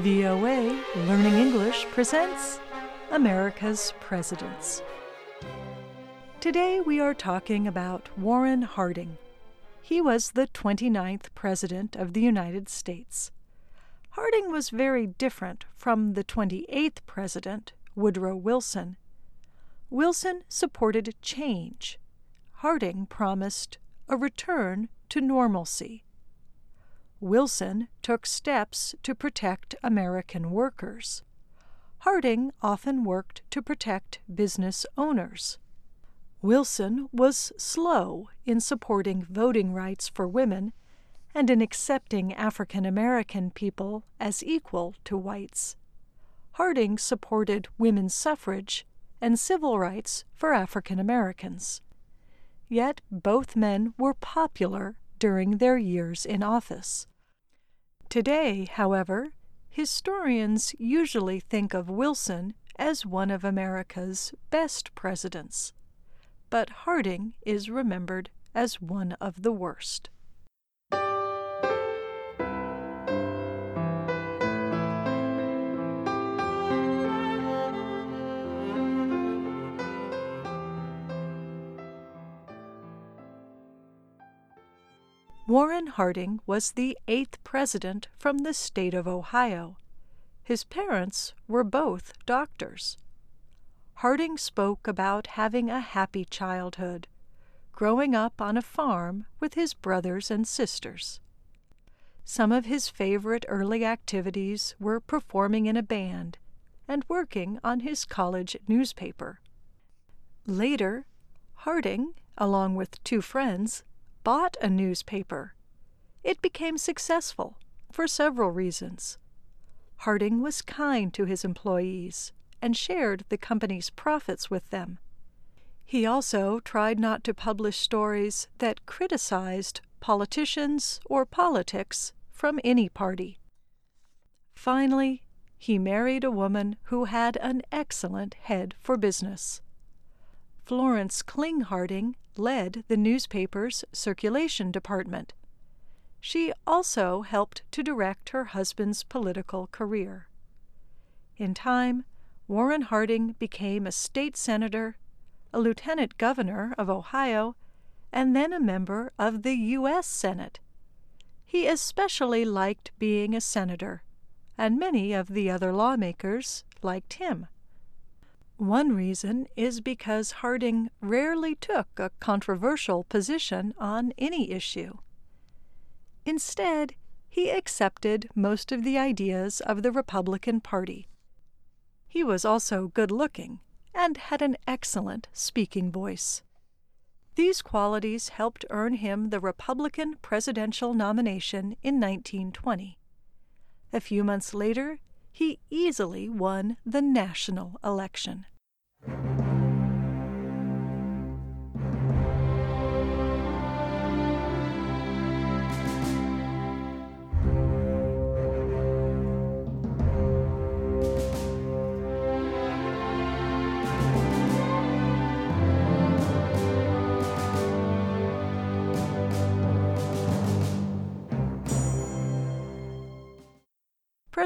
VOA Learning English presents America's Presidents. Today we are talking about Warren Harding. He was the 29th President of the United States. Harding was very different from the 28th President, Woodrow Wilson. Wilson supported change. Harding promised a return to normalcy. Wilson took steps to protect American workers. Harding often worked to protect business owners. Wilson was slow in supporting voting rights for women and in accepting African American people as equal to whites. Harding supported women's suffrage and civil rights for African Americans. Yet both men were popular during their years in office. Today, however, historians usually think of Wilson as one of America's best presidents, but Harding is remembered as one of the worst. Warren Harding was the eighth president from the state of Ohio. His parents were both doctors. Harding spoke about having a happy childhood, growing up on a farm with his brothers and sisters. Some of his favorite early activities were performing in a band and working on his college newspaper. Later, Harding, along with two friends, bought a newspaper. It became successful for several reasons. Harding was kind to his employees and shared the company's profits with them. He also tried not to publish stories that criticized politicians or politics from any party. Finally, he married a woman who had an excellent head for business. Florence Kling Harding led the newspaper's circulation department. She also helped to direct her husband's political career. In time, Warren Harding became a state senator, a lieutenant governor of Ohio, and then a member of the U.S. Senate. He especially liked being a senator, and many of the other lawmakers liked him. One reason is because Harding rarely took a controversial position on any issue. Instead, he accepted most of the ideas of the Republican Party. He was also good looking and had an excellent speaking voice. These qualities helped earn him the Republican presidential nomination in 1920. A few months later, he easily won the national election.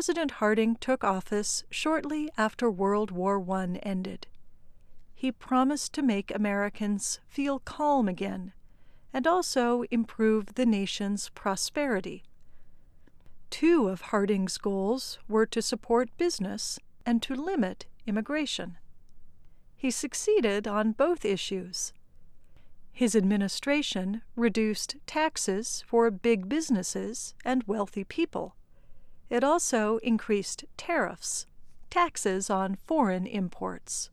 President Harding took office shortly after World War I ended. He promised to make Americans feel calm again and also improve the nation's prosperity. Two of Harding's goals were to support business and to limit immigration. He succeeded on both issues. His administration reduced taxes for big businesses and wealthy people it also increased tariffs, taxes on foreign imports.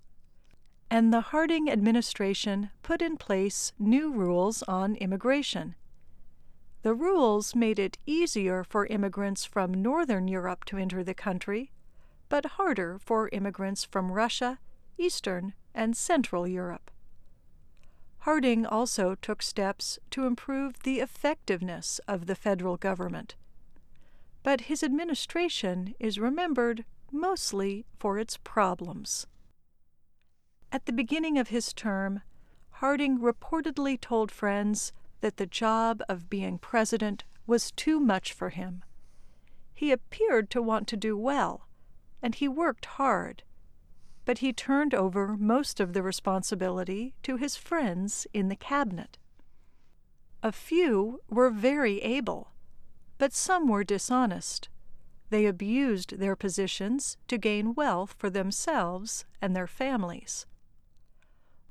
And the Harding administration put in place new rules on immigration. The rules made it easier for immigrants from Northern Europe to enter the country, but harder for immigrants from Russia, Eastern, and Central Europe. Harding also took steps to improve the effectiveness of the federal government but his administration is remembered mostly for its problems. At the beginning of his term, Harding reportedly told friends that the job of being president was too much for him. He appeared to want to do well, and he worked hard, but he turned over most of the responsibility to his friends in the cabinet. A few were very able, but some were dishonest. They abused their positions to gain wealth for themselves and their families.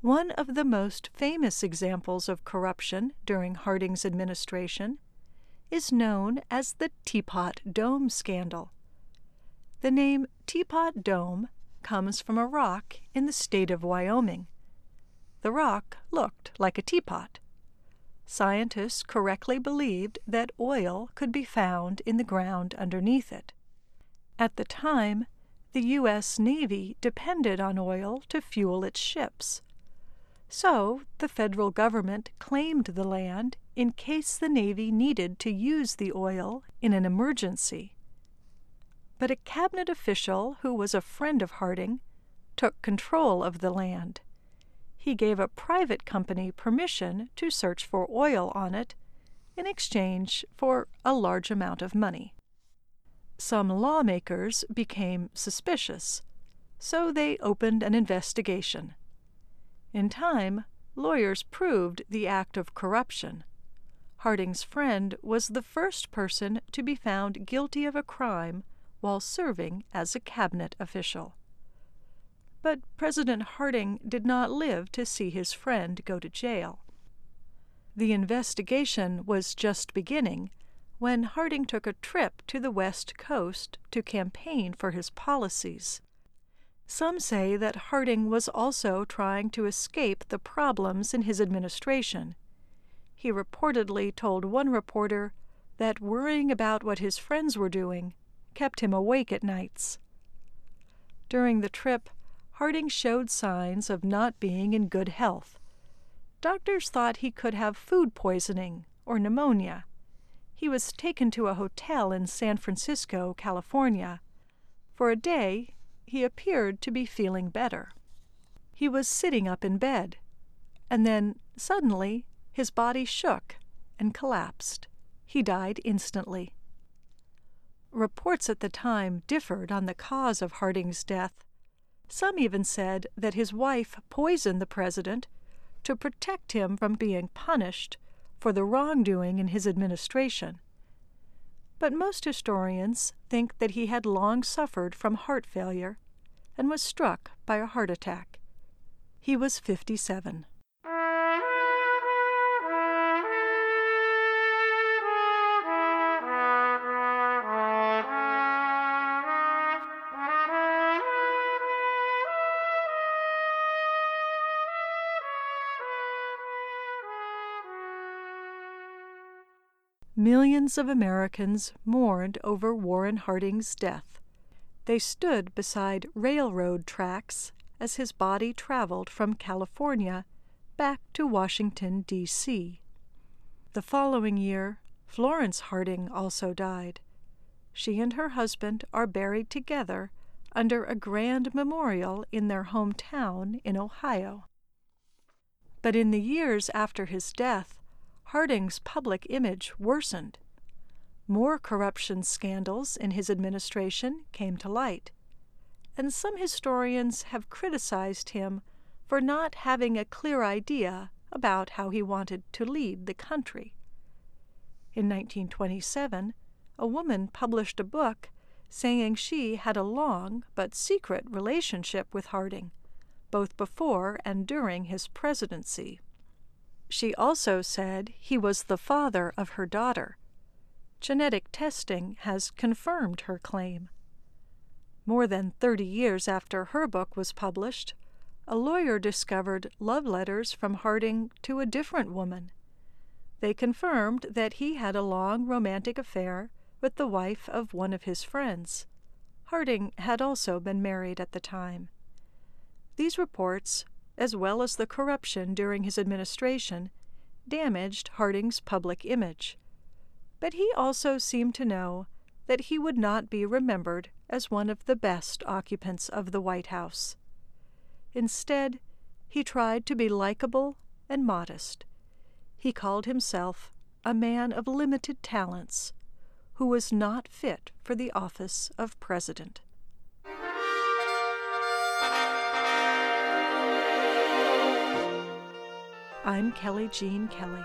One of the most famous examples of corruption during Harding's administration is known as the Teapot Dome scandal. The name Teapot Dome comes from a rock in the state of Wyoming. The rock looked like a teapot. Scientists correctly believed that oil could be found in the ground underneath it. At the time, the U.S. Navy depended on oil to fuel its ships. So the federal government claimed the land in case the Navy needed to use the oil in an emergency. But a cabinet official who was a friend of Harding took control of the land. He gave a private company permission to search for oil on it in exchange for a large amount of money. Some lawmakers became suspicious, so they opened an investigation. In time, lawyers proved the act of corruption. Harding's friend was the first person to be found guilty of a crime while serving as a cabinet official. But President Harding did not live to see his friend go to jail. The investigation was just beginning when Harding took a trip to the West Coast to campaign for his policies. Some say that Harding was also trying to escape the problems in his administration. He reportedly told one reporter that worrying about what his friends were doing kept him awake at nights. During the trip, Harding showed signs of not being in good health. Doctors thought he could have food poisoning or pneumonia. He was taken to a hotel in San Francisco, California. For a day, he appeared to be feeling better. He was sitting up in bed, and then suddenly his body shook and collapsed. He died instantly. Reports at the time differed on the cause of Harding's death. Some even said that his wife poisoned the president to protect him from being punished for the wrongdoing in his administration. But most historians think that he had long suffered from heart failure and was struck by a heart attack. He was 57. Millions of Americans mourned over Warren Harding's death. They stood beside railroad tracks as his body traveled from California back to Washington, D.C. The following year, Florence Harding also died. She and her husband are buried together under a grand memorial in their hometown in Ohio. But in the years after his death, Harding's public image worsened. More corruption scandals in his administration came to light, and some historians have criticized him for not having a clear idea about how he wanted to lead the country. In 1927, a woman published a book saying she had a long but secret relationship with Harding, both before and during his presidency. She also said he was the father of her daughter. Genetic testing has confirmed her claim. More than 30 years after her book was published, a lawyer discovered love letters from Harding to a different woman. They confirmed that he had a long romantic affair with the wife of one of his friends. Harding had also been married at the time. These reports as well as the corruption during his administration, damaged Harding's public image. But he also seemed to know that he would not be remembered as one of the best occupants of the White House. Instead, he tried to be likable and modest. He called himself a man of limited talents, who was not fit for the office of president. I'm Kelly Jean Kelly.